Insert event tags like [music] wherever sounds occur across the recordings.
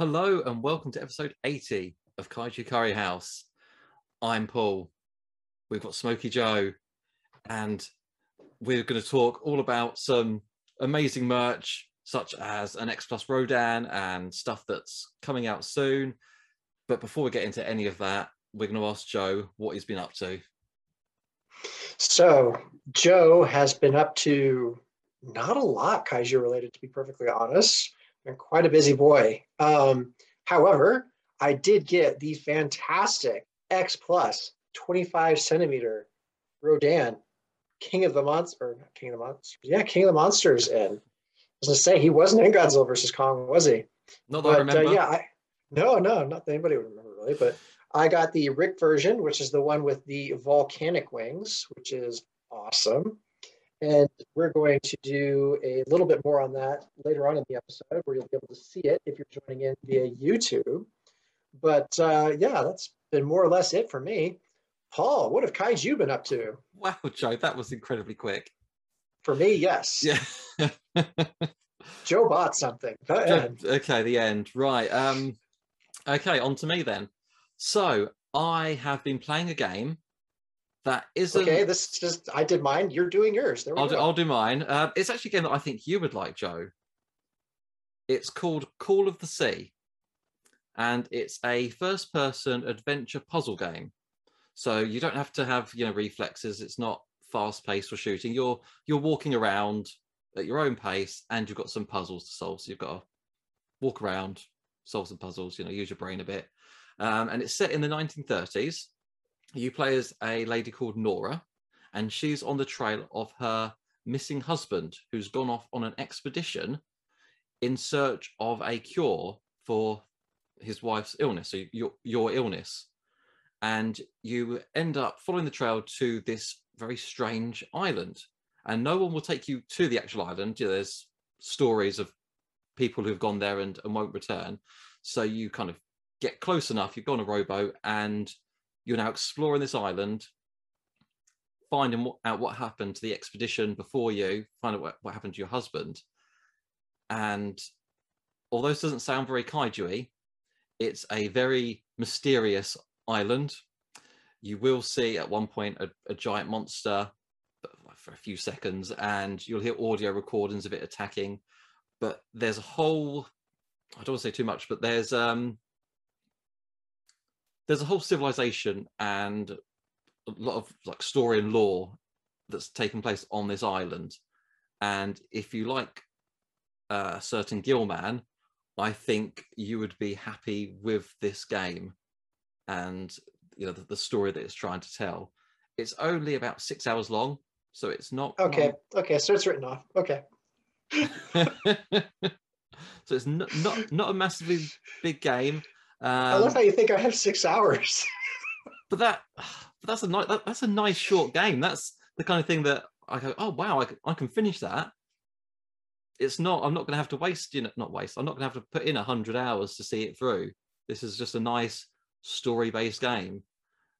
Hello and welcome to episode 80 of Kaiju Curry House. I'm Paul. We've got Smokey Joe, and we're going to talk all about some amazing merch, such as an X Plus Rodan and stuff that's coming out soon. But before we get into any of that, we're going to ask Joe what he's been up to. So, Joe has been up to not a lot kaiju related, to be perfectly honest. Been quite a busy boy. Um, however, I did get the fantastic X Plus 25 centimeter Rodan King of the Monsters, not King of the Monsters, yeah, King of the Monsters in. I was gonna say he wasn't in Godzilla versus Kong, was he? No, that I But uh, yeah, I, no, no, not that anybody would remember really. But I got the Rick version, which is the one with the volcanic wings, which is awesome. And we're going to do a little bit more on that later on in the episode, where you'll be able to see it if you're joining in via YouTube. But uh, yeah, that's been more or less it for me. Paul, what have kaiju been up to? Wow, Joe, that was incredibly quick. For me, yes. Yeah. [laughs] Joe bought something. Okay, the end. Right. Um okay, on to me then. So I have been playing a game that isn't Okay, this is just I did mine. You're doing yours. There we I'll do. I'll do mine. Uh, it's actually a game that I think you would like, Joe. It's called Call of the Sea, and it's a first-person adventure puzzle game. So you don't have to have you know reflexes. It's not fast-paced or shooting. You're you're walking around at your own pace, and you've got some puzzles to solve. So you've got to walk around, solve some puzzles. You know, use your brain a bit. Um, and it's set in the 1930s. You play as a lady called Norah, and she's on the trail of her missing husband who's gone off on an expedition in search of a cure for his wife's illness, so your, your illness. And you end up following the trail to this very strange island. And no one will take you to the actual island. You know, there's stories of people who've gone there and, and won't return. So you kind of get close enough, you've gone a rowboat, and you're now exploring this island, finding what, out what happened to the expedition before you, find out what, what happened to your husband. And although this doesn't sound very kaiju it's a very mysterious island. You will see at one point a, a giant monster for a few seconds, and you'll hear audio recordings of it attacking. But there's a whole I don't want to say too much, but there's um there's a whole civilization and a lot of like story and lore that's taken place on this island. And if you like uh, a certain Gilman, I think you would be happy with this game and you know the, the story that it's trying to tell. It's only about six hours long, so it's not not- Okay. Okay. So it's written off. Okay. [laughs] so it's not, not not a massively big game. I Um, love how you think I have six hours. [laughs] but that [sighs] but that's a nice that, that's a nice short game. That's the kind of thing that I go, oh wow, I, can- I can finish that. It's not. I'm not going to have to waste. You know, not waste. I'm not going to have to put in a hundred hours to see it through. This is just a nice story-based game.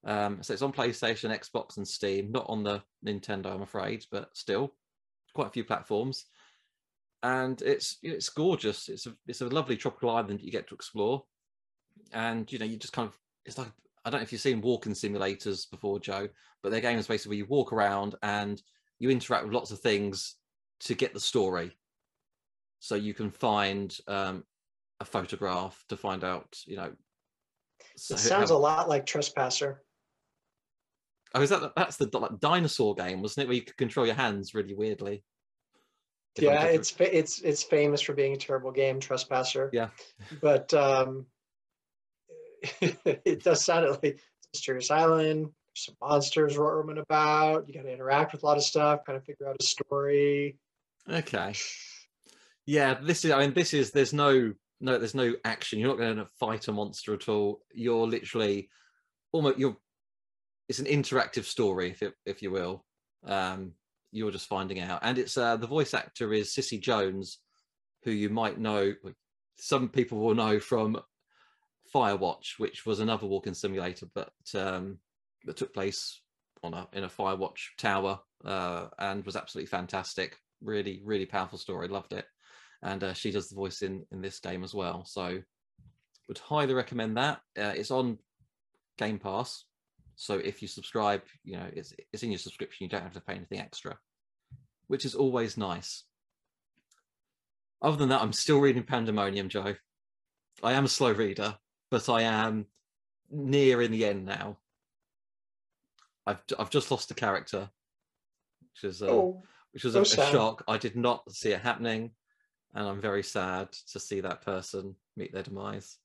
Um, so it's on PlayStation, Xbox, and Steam. Not on the Nintendo, I'm afraid, but still, quite a few platforms. And it's it's gorgeous. It's a it's a lovely tropical island that you get to explore, and you know you just kind of it's like I don't know if you've seen walking simulators before, Joe, but their game is basically where you walk around and you interact with lots of things to get the story. So you can find um, a photograph to find out, you know. so It sounds how- a lot like Trespasser. Oh, is that that's the like, dinosaur game, wasn't it? Where you could control your hands really weirdly. Yeah, it's it's it's famous for being a terrible game, Trespasser. Yeah. But um, [laughs] it does sound like it's mysterious island. Some monsters roaming about. You got to interact with a lot of stuff. Kind of figure out a story. okay. Yeah, this is. I mean, this is. There's no no. There's no action. You're not going to fight a monster at all. You're literally almost. You're. It's an interactive story, if it, if you will. Um, you're just finding out, and it's uh, the voice actor is Cissy Jones, who you might know. Some people will know from Firewatch, which was another walking simulator, but um, that took place on a in a Firewatch tower, uh, and was absolutely fantastic. Really, really powerful story. Loved it, and uh, she does the voice in in this game as well. So would highly recommend that. Uh, it's on Game Pass, so if you subscribe, you know it's it's in your subscription. You don't have to pay anything extra, which is always nice. Other than that, I'm still reading Pandemonium, Joe. I am a slow reader, but I am near in the end now. I've I've just lost a character, which is uh, Oh, which was so a, a shock. I did not see it happening, and I'm very sad to see that person meet their demise.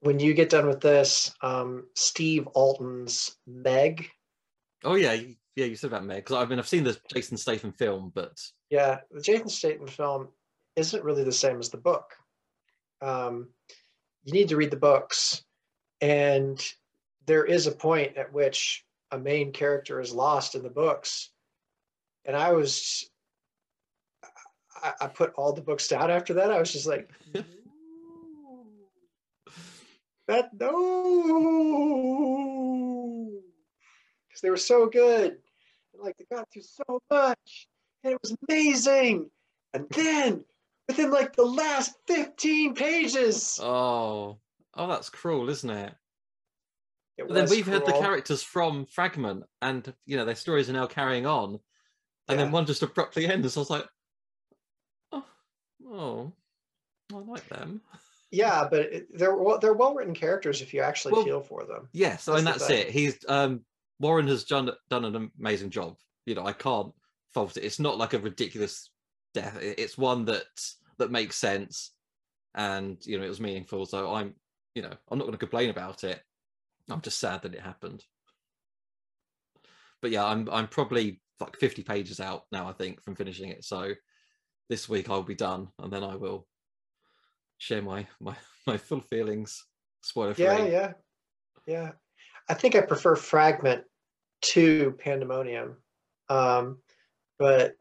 when you get done with this, um, Steve Alten's Meg. Oh yeah, yeah. You said about Meg because I mean I've seen the Jason Statham film, but Yeah, the Jason Statham film isn't really the same as the book. Um, you need to read the books, and there is a point at which a main character is lost in the books. And I was, I, I put all the books down after that. I was just like, "No, [laughs] that no, because they were so good. And like they got through so much, and it was amazing. And then within like the last 15 pages, oh, oh, that's cruel, isn't it? it But then we've had the characters from Fragment, and you know their stories are now carrying on, and then one just abruptly ends. So I was like, oh, oh, I like them. Yeah, but it, they're well, they're well written characters if you actually Well, feel for them. Yes, I mean That's that's the it. He's um Warren has done done an amazing job. You know, I can't fault it. It's not like a ridiculous death. It's one that that makes sense, and you know it was meaningful. So I'm, you know, I'm not going to complain about it. I'm just sad that it happened. But yeah, I'm I'm probably like 50 pages out now. I think from finishing it. So this week I'll be done, and then I will share my my [laughs] my full feelings. Spoiler free. Yeah, yeah, yeah. I think I prefer Fragment to Pandemonium, um, but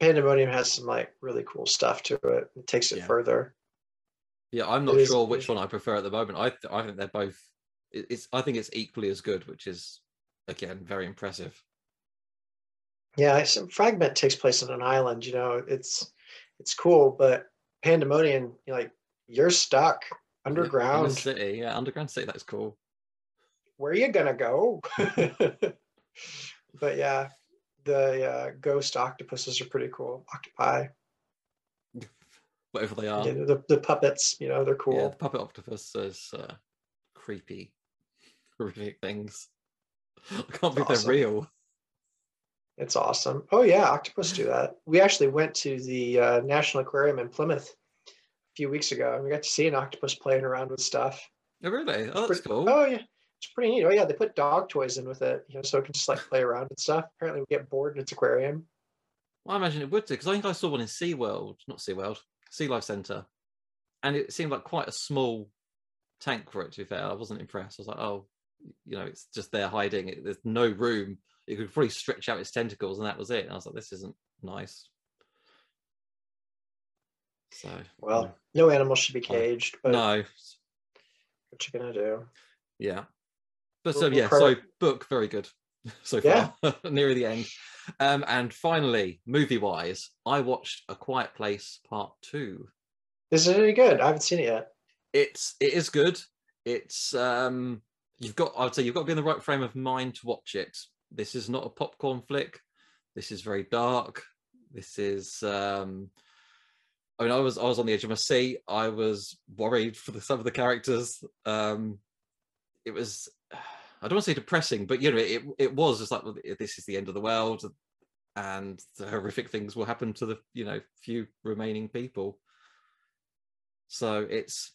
Pandemonium has some like really cool stuff to it. It takes it Yeah. further. Yeah, I'm not is- sure it which one I prefer at the moment. I th- I think they're both. It's I think it's equally as good, which is again very impressive. Yeah, some Fragment takes place on an island. You know, it's it's cool, but Pandemonium, you're like you're stuck Yeah, underground. the city, yeah, underground city. That's cool. Where are you gonna go? [laughs] but yeah, the uh, ghost octopuses are pretty cool. Octopi, [laughs] Whatever they are. yeah, the, the puppets. You know, they're cool. Yeah, the puppet octopus is uh, creepy, horrific things. [laughs] I can't believe awesome. they're real. It's awesome. Oh yeah, octopus do that. We actually went to the uh, National Aquarium in Plymouth a few weeks ago, and we got to see an octopus playing around with stuff. Oh, really? Oh, that's cool. Oh yeah, it's pretty neat. Oh yeah, they put dog toys in with it, you know, so it can just like play around and stuff. Apparently, we get bored in its aquarium. Well, I imagine it would do because I think I saw one in SeaWorld, not SeaWorld, Sea Life Centre. And it seemed like quite a small tank for it, to be fair. I wasn't impressed. I was like, oh, you know, it's just there hiding. It, there's no room. It could probably stretch out its tentacles and that was it. And I was like, this isn't nice. So, Well, no animal should be caged, but no. what you gonna do? Yeah. But so, yeah, so book, very good [laughs] so Yeah. far, [laughs] near the end. Um, and finally, movie wise, I watched A Quiet Place Part 2. This Is it any good? I haven't seen it yet. it's it is good. It's um you've got I would say you've got to be in the right frame of mind to watch it. This is not a popcorn flick. This is very dark. This is um I mean I was I was on the edge of my seat. I was worried for the, some of the characters. Um it was I don't want to say depressing, but you know it it was just like well, this is the end of the world and horrific things will happen to the you know few remaining people. So it's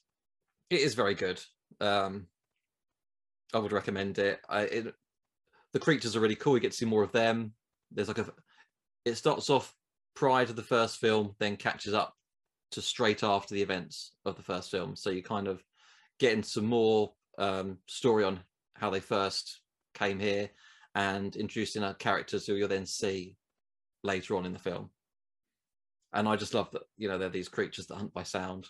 it is very good. Um, I would recommend it. I, it. The creatures are really cool. You get to see more of them. There's like a. It starts off prior to the first film, then catches up to straight after the events of the first film. So you kind of get into some more um, story on how they first came here and introducing our characters who you'll then see later on in the film. And I just love that you know they're these creatures that hunt by sound.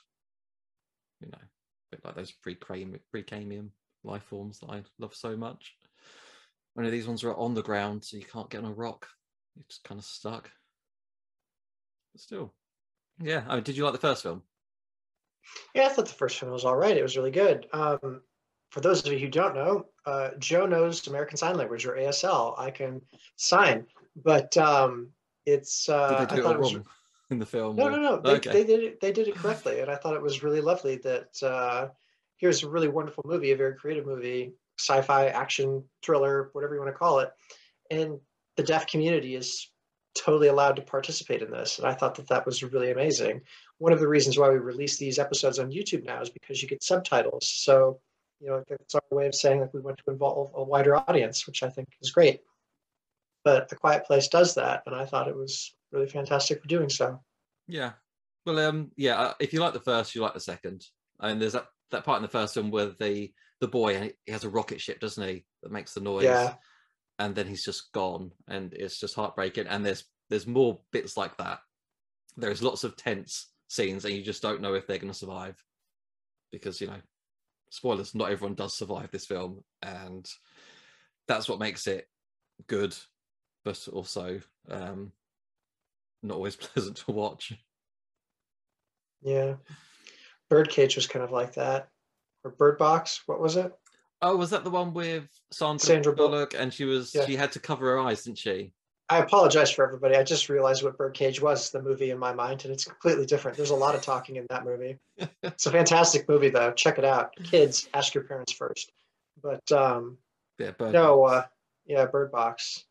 You know, a bit like those Precambrian life forms that I love so much. Only these ones are on the ground, so you can't get on a rock. You're just kind of stuck. But still, yeah. I mean, did you like the first film? Yeah, I thought the first film was all right. It was really good. Um, for those of you who don't know, uh, Joe knows American Sign Language or ASL. I can sign, but um, it's. Uh, Did they do I thought it was, in the film? No, or- no, no. They, Okay. they did it. They did it correctly, and I thought it was really lovely that uh, here's a really wonderful movie, a very creative movie, sci-fi, action, thriller, whatever you want to call it, and the deaf community is totally allowed to participate in this, and I thought that that was really amazing. One of the reasons why we release these episodes on YouTube now is because you get subtitles, so you know it's our way of saying that we want to involve a wider audience, which I think is great. But A Quiet Place does that, and I thought it was really fantastic for doing so. Yeah. Well, um, yeah. uh, If you like the first, you like the second. And there's that that part in the first one where the the boy he has a rocket ship, doesn't he, that makes the noise. Yeah. And then he's just gone, and it's just heartbreaking. And there's there's more bits like that. There's lots of tense scenes, and you just don't know if they're going to survive, because you know, spoilers. Not everyone does survive this film, and that's what makes it good, but also um, not always [laughs] pleasant to watch. Yeah. Birdcage was kind of like that. Or Bird Box, what was it? Oh, was that the one with Sandra, Sandra Bullock? And she was Yeah. she had to cover her eyes, didn't she? I apologize for everybody. I just realized what Birdcage was, the movie in my mind, and it's completely different. There's a lot of talking in that movie. [laughs] It's a fantastic movie, though. Check it out. Kids, ask your parents first. But um, Yeah, Bird no, uh, yeah, Bird Box.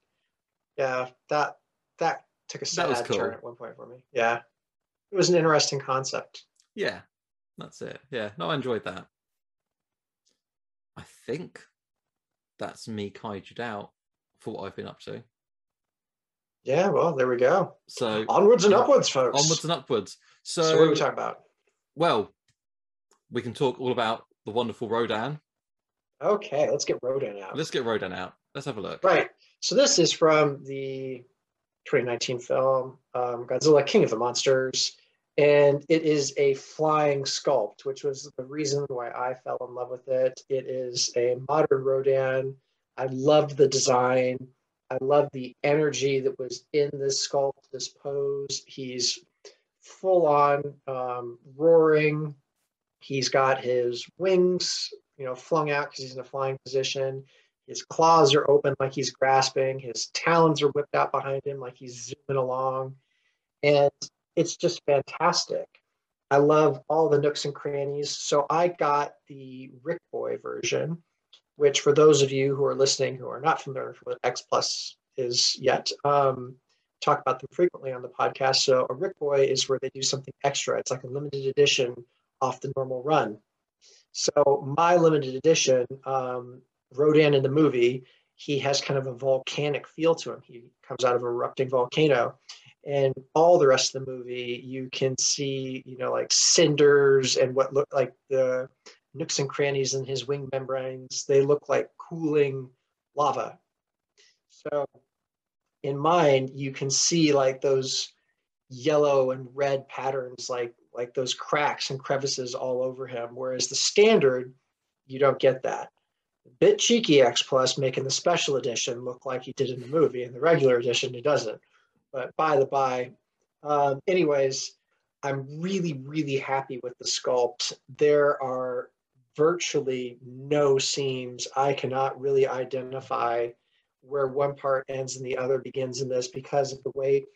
Yeah, that that took a sad cool. turn at one point for me. Yeah, it was an interesting concept. yeah, that's it. Yeah, no, I enjoyed that. I think that's me kaijued out for what I've been up to. Yeah, well, there we go. So Onwards and upwards, folks. onwards and upwards. So, so what are we talking about? well, we can talk all about the wonderful Rodan. Okay, let's get Rodan out. Let's get Rodan out. Let's have a look. Right. So this is from the 2019 film um, Godzilla King of the Monsters. And it is a flying sculpt, which was the reason why I fell in love with it. It is a modern Rodan. I loved the design. I love the energy that was in this sculpt, this pose. He's full on um, roaring. He's got his wings, you know, flung out because he's in a flying position. His claws are open like he's grasping. His talons are whipped out behind him like he's zooming along. And it's just fantastic. I love all the nooks and crannies. So I got the Rick Boy version, which for those of you who are listening who are not familiar with what X Plus is yet, um, talk about them frequently on the podcast. So a Rick Boy is where they do something extra. It's like a limited edition off the normal run. So my limited edition, um, Rodan in the movie, he has kind of a volcanic feel to him. He comes out of an erupting volcano. And all the rest of the movie, you can see, you know, like cinders and what look like the nooks and crannies in his wing membranes. They look like cooling lava. So in mine, you can see like those yellow and red patterns, like like those cracks and crevices all over him. Whereas the standard, you don't get that. Bit cheeky X Plus making the special edition look like he did in the movie. In the regular edition, he doesn't. But by the by, um, anyways, I'm really, really happy with the sculpt. There are virtually no seams. I cannot really identify where one part ends and the other begins in this because of the way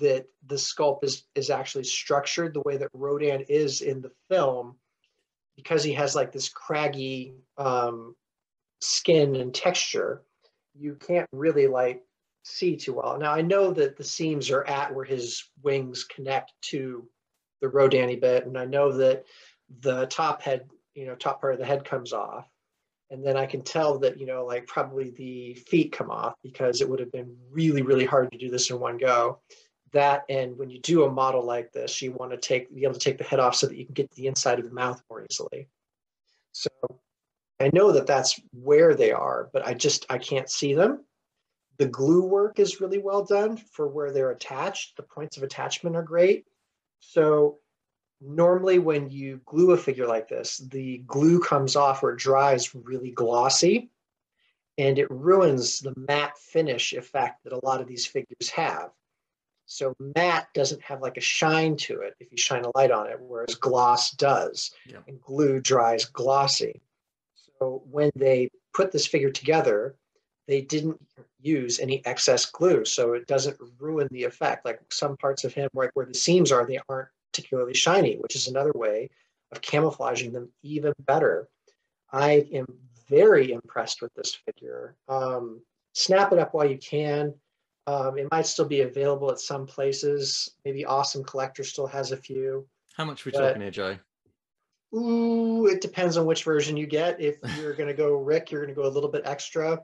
that the sculpt is is actually structured, the way that Rodan is in the film, because he has like this craggy um, skin and texture, you can't really like see too well. Now I know that the seams are at where his wings connect to the Rodani bit, and I know that the top head, you know, top part of the head comes off. And then I can tell that, you know, like probably the feet come off because it would have been really, really hard to do this in one go. That and when you do a model like this, you want to take be able to take the head off so that you can get to the inside of the mouth more easily. So I know that that's where they are, but I just I can't see them. The glue work is really well done for where they're attached. The points of attachment are great. So normally when you glue a figure like this, the glue comes off or dries really glossy and it ruins the matte finish effect that a lot of these figures have. So matte doesn't have like a shine to it if you shine a light on it, whereas gloss does. Yeah. And glue dries glossy. So when they put this figure together, they didn't use any excess glue, so it doesn't ruin the effect. Like some parts of him, right where the seams are, they aren't particularly shiny, which is another way of camouflaging them even better. I am very impressed with this figure. Um, snap it up while you can. Um, it might still be available at some places. Maybe Awesome Collector still has a few. How much are we But- talking here, Joe? Ooh, it depends on which version you get. If you're going to go Rick, you're going to go a little bit extra.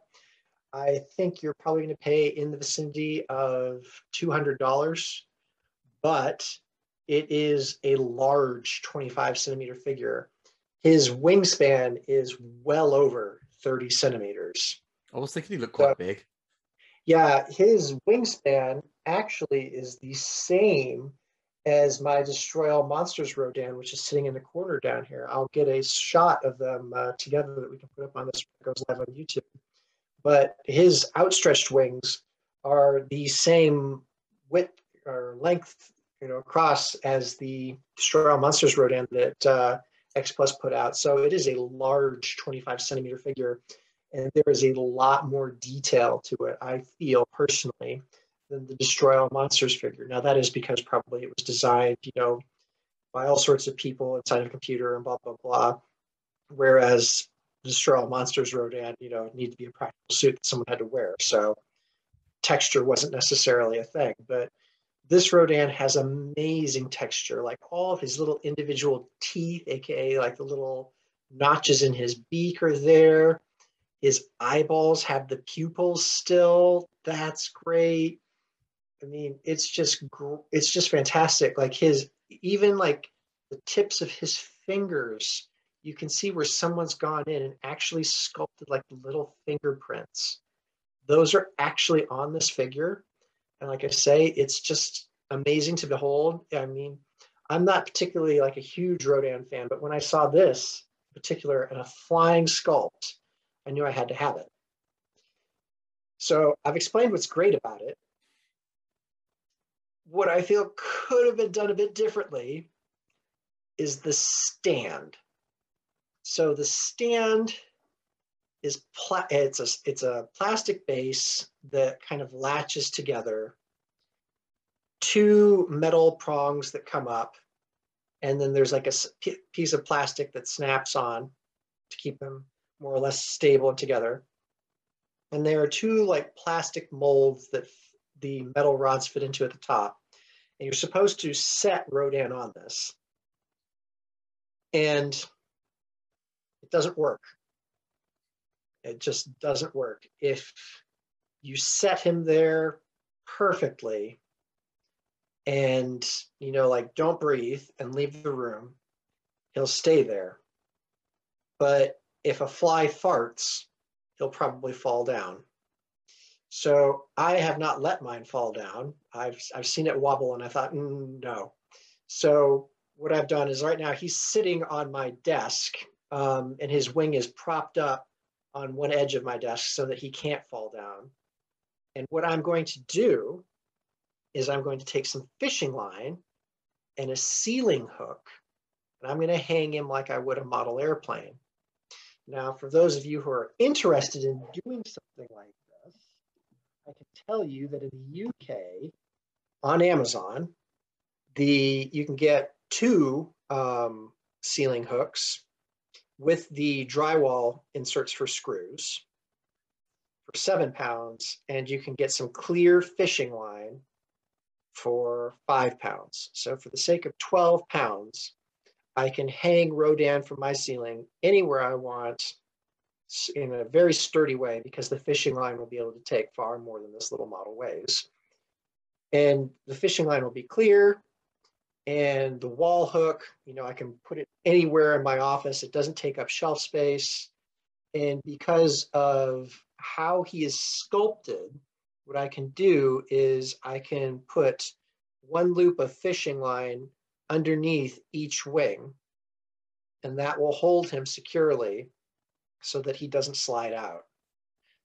I think you're probably going to pay in the vicinity of $200, but it is a large 25 centimeter figure. His wingspan is well over 30 centimeters. I was thinking he looked quite big. Yeah, his wingspan actually is the same as my Destroy All Monsters Rodan, which is sitting in the corner down here. I'll get a shot of them uh, together that we can put up on this goes live on YouTube. But his outstretched wings are the same width or length, you know, across as the Destroy All Monsters Rodan that uh, X Plus put out. So it is a large 25 centimeter figure and there is a lot more detail to it, I feel personally, than the Destroy All Monsters figure. Now, that is because probably it was designed, you know, by all sorts of people inside of a computer and blah, blah, blah. Whereas Destroy All Monsters Rodan, you know, need to be a practical suit that someone had to wear. So texture wasn't necessarily a thing. But this Rodan has amazing texture. Like all of his little individual teeth, aka like the little notches in his beak are there. His eyeballs have the pupils still. That's great. I mean it's just gr- it's just fantastic. Like his even like the tips of his fingers you can see where someone's gone in and actually sculpted like little fingerprints. Those are actually on this figure and like i say it's just amazing to behold i mean i'm not particularly like a huge rodan fan but when i saw this particular and a flying sculpt I knew I had to have it. So I've explained what's great about it. What I feel could have been done a bit differently is the stand. So the stand is pla- it's a it's a plastic base that kind of latches together. Two metal prongs that come up, and then there's like a piece of plastic that snaps on to keep them more or less stable together. And there are two like plastic molds that the metal rods fit into at the top. And you're supposed to set Rodan on this. And it doesn't work. It just doesn't work. If you set him there perfectly and, you know, like don't breathe and leave the room, he'll stay there. But if a fly farts, he'll probably fall down. So I have not let mine fall down. I've I've seen it wobble, and I thought, mm, no. So what I've done is right now he's sitting on my desk, um, and his wing is propped up on one edge of my desk so that he can't fall down. And what I'm going to do is I'm going to take some fishing line and a ceiling hook, and I'm going to hang him like I would a model airplane. Now, for those of you who are interested in doing something like this, I can tell you that in the UK, on Amazon, the you can get two um, ceiling hooks with the drywall inserts for screws for seven pounds, and you can get some clear fishing line for five pounds. So, for the sake of 12 pounds, I can hang Rodan from my ceiling anywhere I want in a very sturdy way because the fishing line will be able to take far more than this little model weighs. And the fishing line will be clear. And the wall hook, you know, I can put it anywhere in my office. It doesn't take up shelf space. And because of how he is sculpted, what I can do is I can put one loop of fishing line underneath each wing, and that will hold him securely so that he doesn't slide out.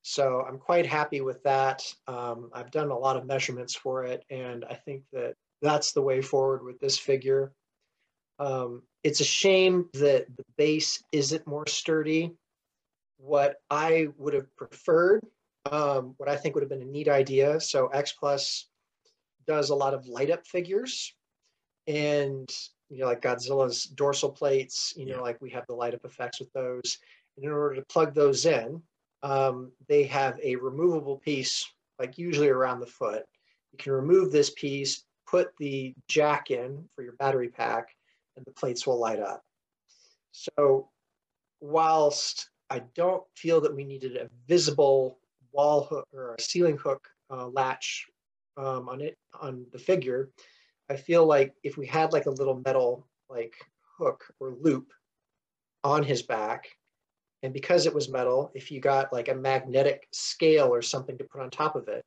So I'm quite happy with that. Um, I've done a lot of measurements for it, and I think that that's the way forward with this figure. Um, it's a shame that the base isn't more sturdy. What I would have preferred, um, what I think would have been a neat idea. So X Plus does a lot of light up figures, and you know, like Godzilla's dorsal plates. You know, Yeah. like we have the light up effects with those. And in order to plug those in, um, they have a removable piece, like usually around the foot. You can remove this piece, put the jack in for your battery pack, and the plates will light up. So, whilst I don't feel that we needed a visible wall hook or a ceiling hook uh, latch um, on it on the figure, I feel like if we had like a little metal like hook or loop on his back, and because it was metal, if you got like a magnetic scale or something to put on top of it,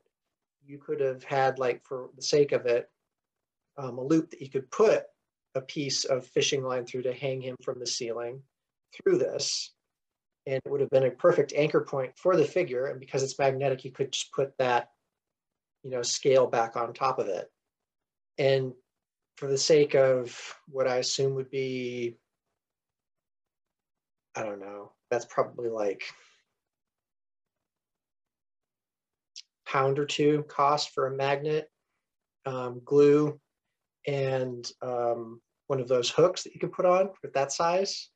you could have had like for the sake of it, um, a loop that you could put a piece of fishing line through to hang him from the ceiling through this. And it would have been a perfect anchor point for the figure. And because it's magnetic, you could just put that, you know, scale back on top of it. And for the sake of what I assume would be, I don't know, that's probably like pound or two cost for a magnet, um, glue, and um, one of those hooks that you can put on with that size.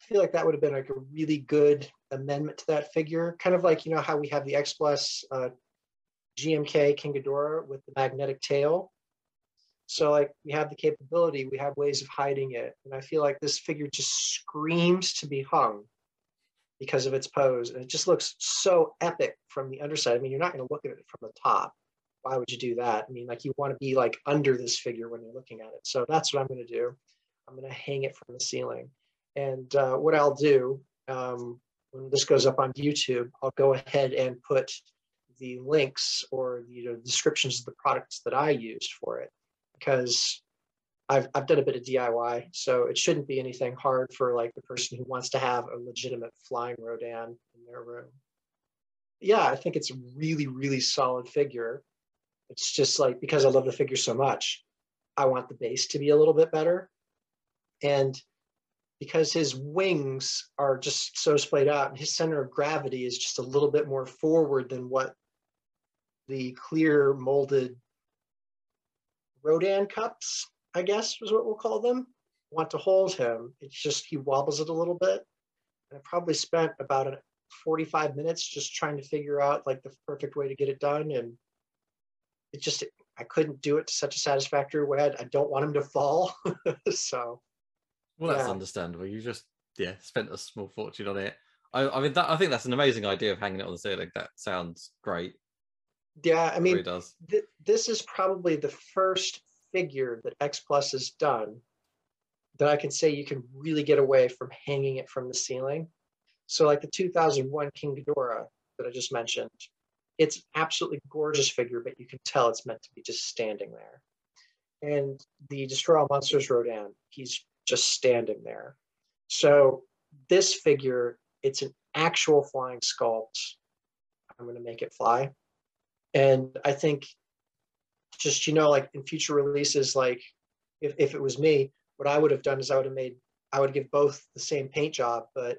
I feel like that would have been like a really good amendment to that figure. Kind of like, you know, how we have the X Plus uh, GMK King Ghidorah with the magnetic tail. So like we have the capability, we have ways of hiding it. And I feel like this figure just screams to be hung because of its pose. And it just looks so epic from the underside. I mean, you're not going to look at it from the top. Why would you do that? I mean, like you want to be like under this figure when you're looking at it. So that's what I'm going to do. I'm going to hang it from the ceiling. And uh, what I'll do um, when this goes up on YouTube, I'll go ahead and put the links or the you know, descriptions of the products that I used for it because I've, I've done a bit of DIY, so it shouldn't be anything hard for like the person who wants to have a legitimate flying Rodan in their room. Yeah, I think it's a really, really solid figure. It's just like because I love the figure so much, I want the base to be a little bit better. And because his wings are just so splayed out and his center of gravity is just a little bit more forward than what the clear molded Rodan cups, I guess was what we'll call them, want to hold him. It's just he wobbles it a little bit. And I probably spent about a 45 minutes just trying to figure out like the perfect way to get it done. And it just I couldn't do it to such a satisfactory way. I, I don't want him to fall. [laughs] so Well, that's Yeah. understandable. You just yeah spent a small fortune on it. I, I mean, that, I think that's an amazing idea of hanging it on the ceiling. That sounds great. yeah, I mean th- this is probably the first figure that X Plus has done that I can say you can really get away from hanging it from the ceiling. So, like the 2001 King Ghidorah that I just mentioned, it's absolutely gorgeous figure, but you can tell it's meant to be just standing there. And the Destroy All Monsters Rodan, he's just standing there. So, this figure, it's an actual flying sculpt. I'm going to make it fly. And I think just, you know, like in future releases, like if, if it was me, what I would have done is I would have made, I would give both the same paint job, but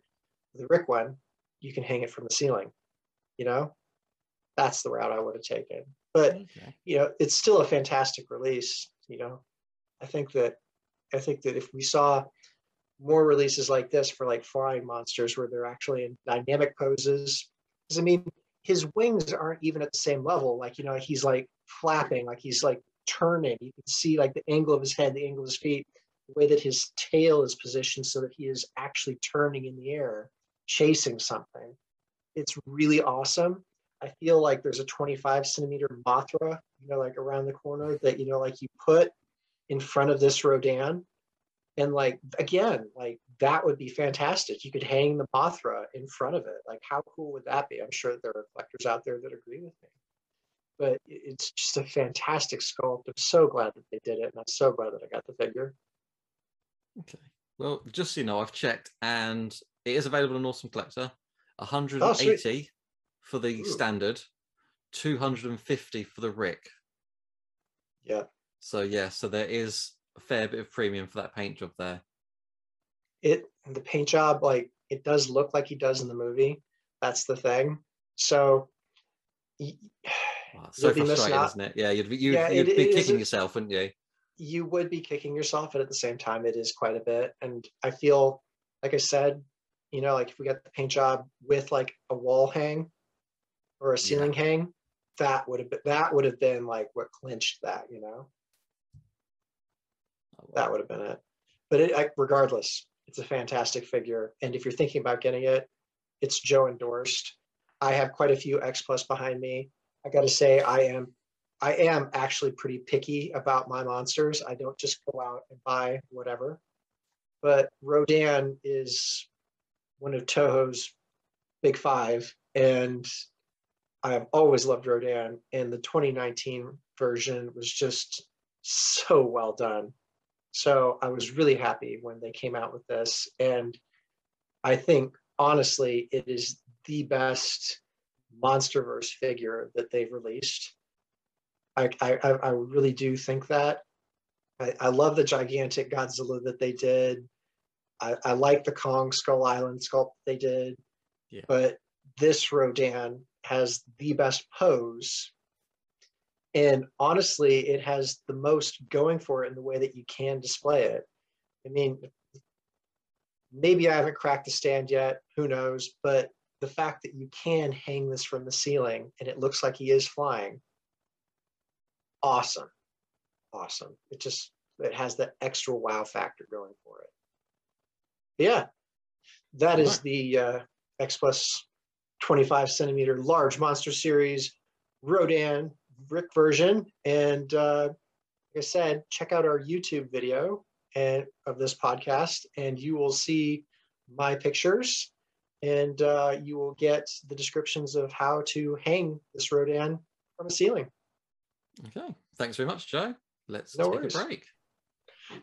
the Rick one, you can hang it from the ceiling, you know? That's the route I would have taken. But Okay. you know, it's still a fantastic release. You know, I think that I think that if we saw more releases like this for like flying monsters where they're actually in dynamic poses, because I mean, his wings aren't even at the same level. Like you know, he's like flapping, like he's like turning. You can see like the angle of his head, the angle of his feet, the way that his tail is positioned so that he is actually turning in the air, chasing something. It's really awesome. I feel like there's a 25 centimeter Mothra, you know, like around the corner that, you know, like you put in front of this Rodan. And like, again, like that would be fantastic. You could hang the Mothra in front of it. Like, how cool would that be? I'm sure there are collectors out there that agree with me. But it's just a fantastic sculpt. I'm so glad that they did it. And I'm so glad that I got the figure. Okay. Well, just so you know, I've checked and it is available on Awesome Collector. Oh, 180 for the Ooh. standard, 250 for the Rick. Yeah. So yeah, so there is a fair bit of premium for that paint job there. It the paint job, like it does look like he does in the movie. That's the thing. So y- [sighs] [sighs] so frustrating, isn't it? Yeah, you'd be you'd, Yeah, you'd it- be it kicking yourself, wouldn't you? you would be kicking yourself, but at the same time, it is quite a bit. And I feel, like I said, you know, like if we got the paint job with like a wall hang or a ceiling hang, that would have been that would have been like what clinched that, you know, that would have been it. But it, I, regardless, it's a fantastic figure. And if you're thinking about getting it, it's Joe endorsed. I have quite a few X plus behind me. I got to say, I am, I am actually pretty picky about my monsters. I don't just go out and buy whatever. But Rodan is one of Toho's big five, and I've always loved Rodan. And the 2019 version was just so well done. So I was really happy when they came out with this. And I think honestly, it is the best MonsterVerse figure that they've released. I I, I I really do think that. I, I love the gigantic Godzilla that they did. I, I like the Kong Skull Island sculpt they did. Yeah. But this Rodan has the best pose. And honestly, it has the most going for it in the way that you can display it. I mean, maybe I haven't cracked the stand yet, who knows, but the fact that you can hang this from the ceiling and it looks like he is flying, awesome. Awesome. It just it has that extra wow factor going for it. Yeah. That is the uh, X Plus 25 centimeter large monster series Rodan Rick version. And uh, like I said, check out our YouTube video and of this podcast, and you will see my pictures, and uh, you will get the descriptions of how to hang this Rodan from a ceiling. Okay. Thanks very much, Joe. Let's No take worries. a break.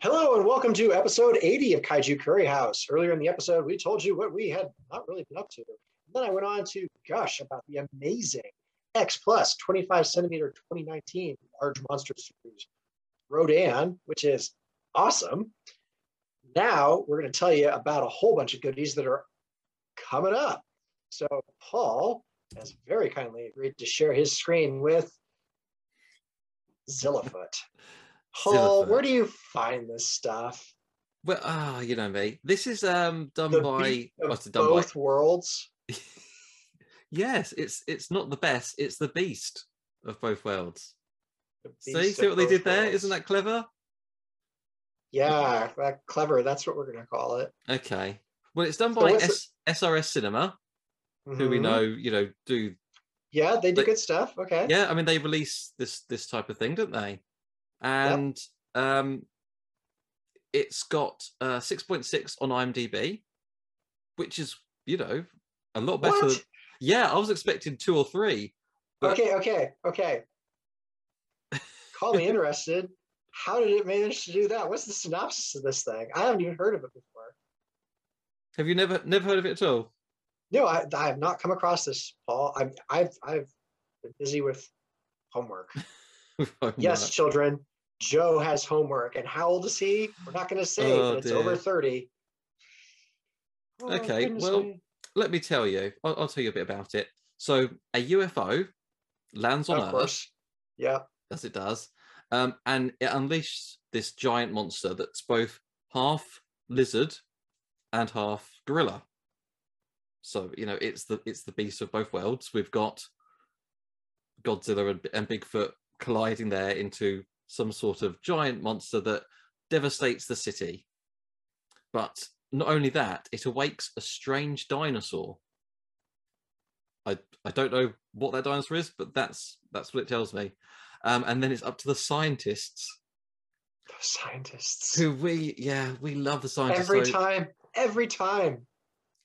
Hello and welcome to episode 80 of Kaiju Curry House. Earlier in the episode, we told you what we had not really been up to. Then I went on to gush about the amazing X Plus 25 centimeter 2019 large monster series Rodan, which is awesome. Now we're going to tell you about a whole bunch of goodies that are coming up. So Paul has very kindly agreed to share his screen with Zillafoot. Paul, Zillafoot. where do you find this stuff? Well, ah, you know me. This is um done The by what's it done both worlds. [laughs] yes, it's it's not the best. It's the beast of both worlds. See, see what they did there? worlds. Isn't that clever? Yeah, that clever. That's what we're going to call it. Okay. Well, it's done So by S- SRS Cinema, who we Mhm. know, you know, do Yeah, they do they- good stuff. Okay. yeah. I mean, they release this this type of thing, don't they? And um, it's got uh, six point six on IMDb, which is you know a lot better. Than, yeah, I was expecting two or three. But Okay, okay, okay. [laughs] Call me interested. How did it manage to do that? What's the synopsis of this thing? I haven't even heard of it before. have you never never heard of it at all? No, I, I have not come across this, Paul. I've I've I've been busy with [laughs] homework. Yes, children. Joe has homework, and how old is he? We're not going to say, Oh, but it's over thirty. Oh, Okay, well, me. Let me tell you. I'll, I'll tell you a bit about it. So a UFO lands on of Earth. course, yeah. as it does, um, and it unleashes this giant monster that's both half lizard and half gorilla. So you know it's the it's the beast of both worlds. We've got Godzilla and, and Bigfoot colliding there into some sort of giant monster that devastates the city. But not only that, it awakes a strange dinosaur. I I don't know what that dinosaur is, but that's that's what it tells me. Um, and then it's up to the scientists The scientists. who we yeah we love the scientists. every so time, every time.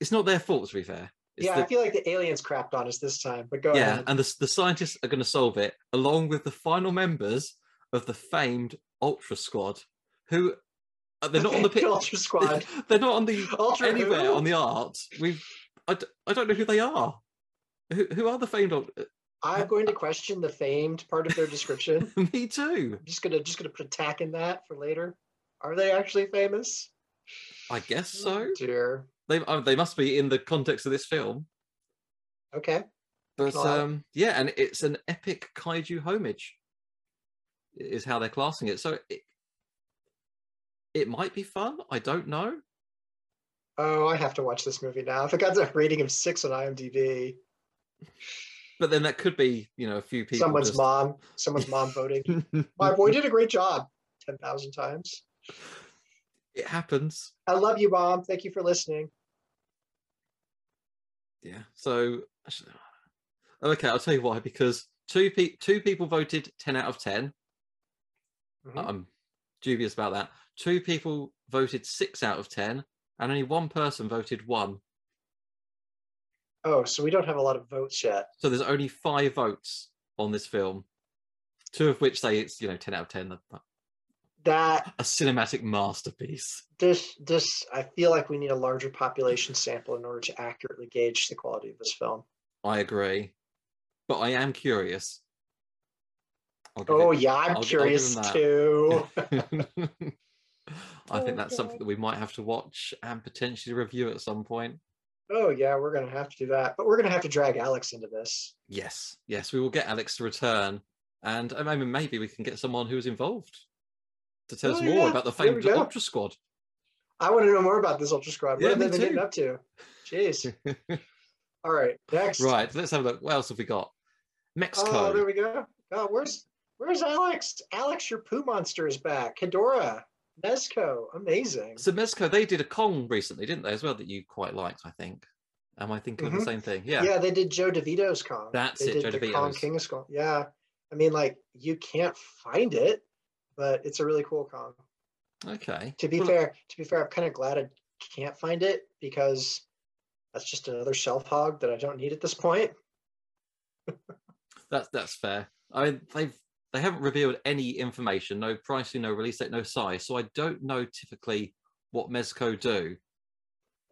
It's not their fault to be fair. It's yeah, the- I feel like the aliens crapped on us this time. But go yeah, ahead. and the the scientists are going to solve it along with the final members of the famed Ultra Squad, who they're not on the picture. Ultra [laughs] Squad. they're not on the [laughs] Ultra anywhere who? on the art. We I, d- I don't know who they are. Who, who are the famed? I'm going to question the famed part of their description. [laughs] Me too. I'm just gonna just gonna put a tack in that for later. Are they actually famous? I guess so. Oh, dear. They uh, they must be in the context of this film. Okay. But um, yeah, and it's an epic kaiju homage, is how they're classing it. So it, it might be fun. I don't know. Oh, I have to watch this movie now. If it got a rating of six on IMDb, But then that could be, you know, a few people. someone's just... mom, someone's mom [laughs] voting. My boy did a great job. Ten thousand times. it happens. I love you, mom. Thank you for listening. Yeah. So okay, I'll tell you why. Because two pe- two people voted ten out of 10 Mhm. I'm dubious about that. Two people voted six out of ten, and only one person voted one. Oh, so we don't have a lot of votes yet. So there's only five votes on this film, two of which say it's you know ten out of ten, That a cinematic masterpiece. this this I feel like we need a larger population sample in order to accurately gauge the quality of this film. I agree, but I am curious. Oh it- yeah, I'm I'll gi- I'll curious too. [laughs] [laughs] [laughs] [laughs] I think that's something that we might have to watch and potentially review at some point. oh yeah, we're gonna have to do that, but we're gonna have to drag Alex into this. Yes, yes, we will get Alex to return, and I mean, maybe we can get someone who was involved to tell us Oh, more yeah, about the famed. Ultra Squad. I want to know more about this Ultra Squad. What Yeah, have they been getting up to? Jeez. [laughs] All right, next. right, let's have a look. What else have we got? Mexico. Oh, there we go. Oh, where's where's Alex? Alex, your poo monster is back. Hedorah, Mezco, amazing. So Mezco, they did a Kong recently, didn't they, as well, that you quite liked, I think. Am I thinking of Mhm. the same thing? Yeah. Yeah. they did Joe DeVito's Kong. That's they it, Joe the Kong King of Kong. Yeah, I mean, like you can't find it, but it's a really cool Kong. Okay. To be Well, fair, to be fair, I'm kind of glad I can't find it because that's just another shelf hog that I don't need at this point. [laughs] That's that's fair. I mean, they've they haven't revealed any information, no pricing, no release date, no size. So I don't know typically what Mezco do.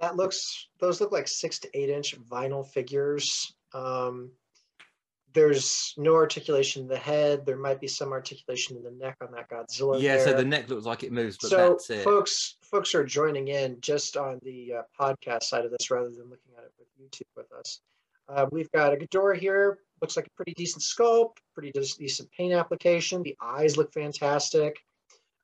That looks those look like six to eight inch vinyl figures. Um, there's no articulation in the head. There might be some articulation in the neck on that Godzilla. yeah, so the neck looks like it moves, but so that's it. folks folks are joining in just on the uh, podcast side of this rather than looking at it with YouTube with us. Uh, we've got a Ghidorah here. Looks like a pretty decent sculpt, pretty decent paint application. The eyes look fantastic.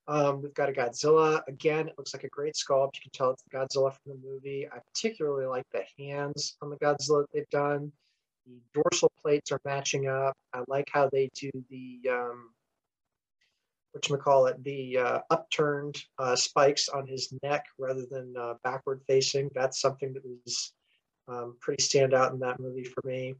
Um, we've got a Godzilla. Again, it looks like a great sculpt. You can tell it's the Godzilla from the movie. I particularly like the hands on the Godzilla that they've done. The dorsal plates are matching up. I like how they do the um, what you call it, the uh, upturned uh, spikes on his neck rather than uh, backward facing. That's something that was um, pretty stand out in that movie for me.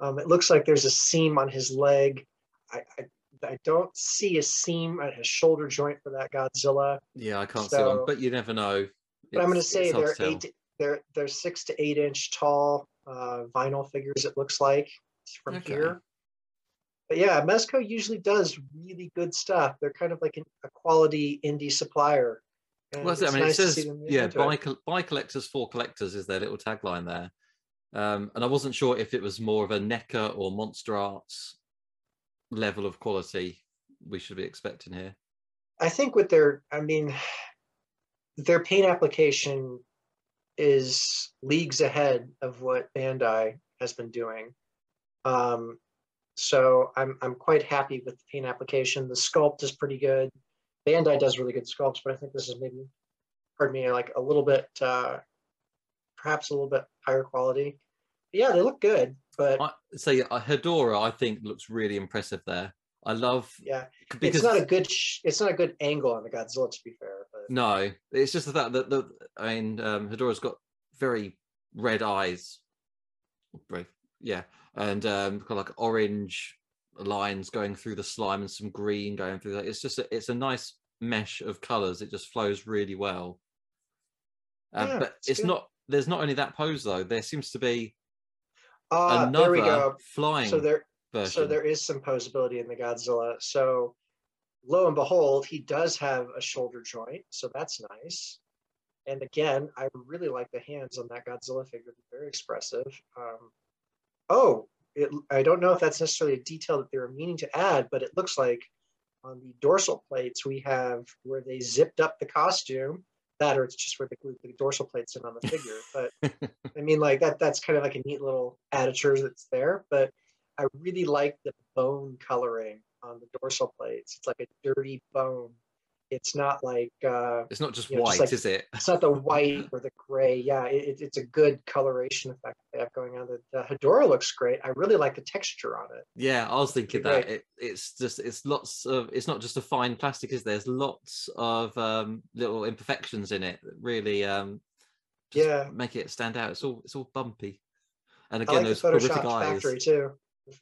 Um, it looks like there's a seam on his leg. I, I, I don't see a seam at his shoulder joint for that Godzilla, yeah, I can't see one, but you never know. but I'm going to say they're to eight, they're they're six to eight inch tall uh, vinyl figures. It looks like from Okay. here. But yeah, Mezco usually does really good stuff. They're kind of like an, a quality indie supplier. And Well. I mean, nice it says, see them move yeah, buy, buy collectors for collectors is their little tagline there. Um, and I wasn't sure if it was more of a NECA or Monster Arts level of quality we should be expecting here. I think with their, I mean, their paint application is leagues ahead of what Bandai has been doing. Um, so I'm I'm quite happy with the paint application. The sculpt is pretty good. Bandai does really good sculpts, but I think this is maybe, pardon me, like a little bit, uh, perhaps a little bit higher quality. Yeah, they look good, but I say uh, Hedorah, I think looks really impressive there. I love yeah, because it's not a good sh- it's not a good angle on the Godzilla to be fair. But no, it's just the fact that the I mean um, Hedorah's got very red eyes, yeah, and um, got like orange lines going through the slime and some green going through that. It's just a, it's a nice mesh of colors. It just flows really well. Um, Yeah, but it's it's not. There's not only that pose though. There seems to be uh, another there we go. flying So there version. So there is some posability in the Godzilla. So lo and behold, he does have a shoulder joint, so that's nice. And again, I really like the hands on that Godzilla figure; they're very expressive. Um, oh, it, I don't know if that's necessarily a detail that they were meaning to add, but it looks like on the dorsal plates we have where they zipped up the costume. That or it's just where they the dorsal plates in on the figure. [laughs] But I mean, like that. That's kind of like a neat little additure that's there. But I really like the bone coloring on the dorsal plates. It's like a dirty bone it's not like uh, it's not just you know, white, just like- is it? it's not the white or the gray. Yeah, it, it's a good coloration effect they have going on. The, the Hedorah looks great. I really like the texture on it. Yeah, I was thinking that it, it's just it's lots of it's not just a fine plastic, is there? There's lots of um, little imperfections in it that really um, just Yeah. make it stand out. It's all it's all bumpy, and again like those horrific eyes. factory too.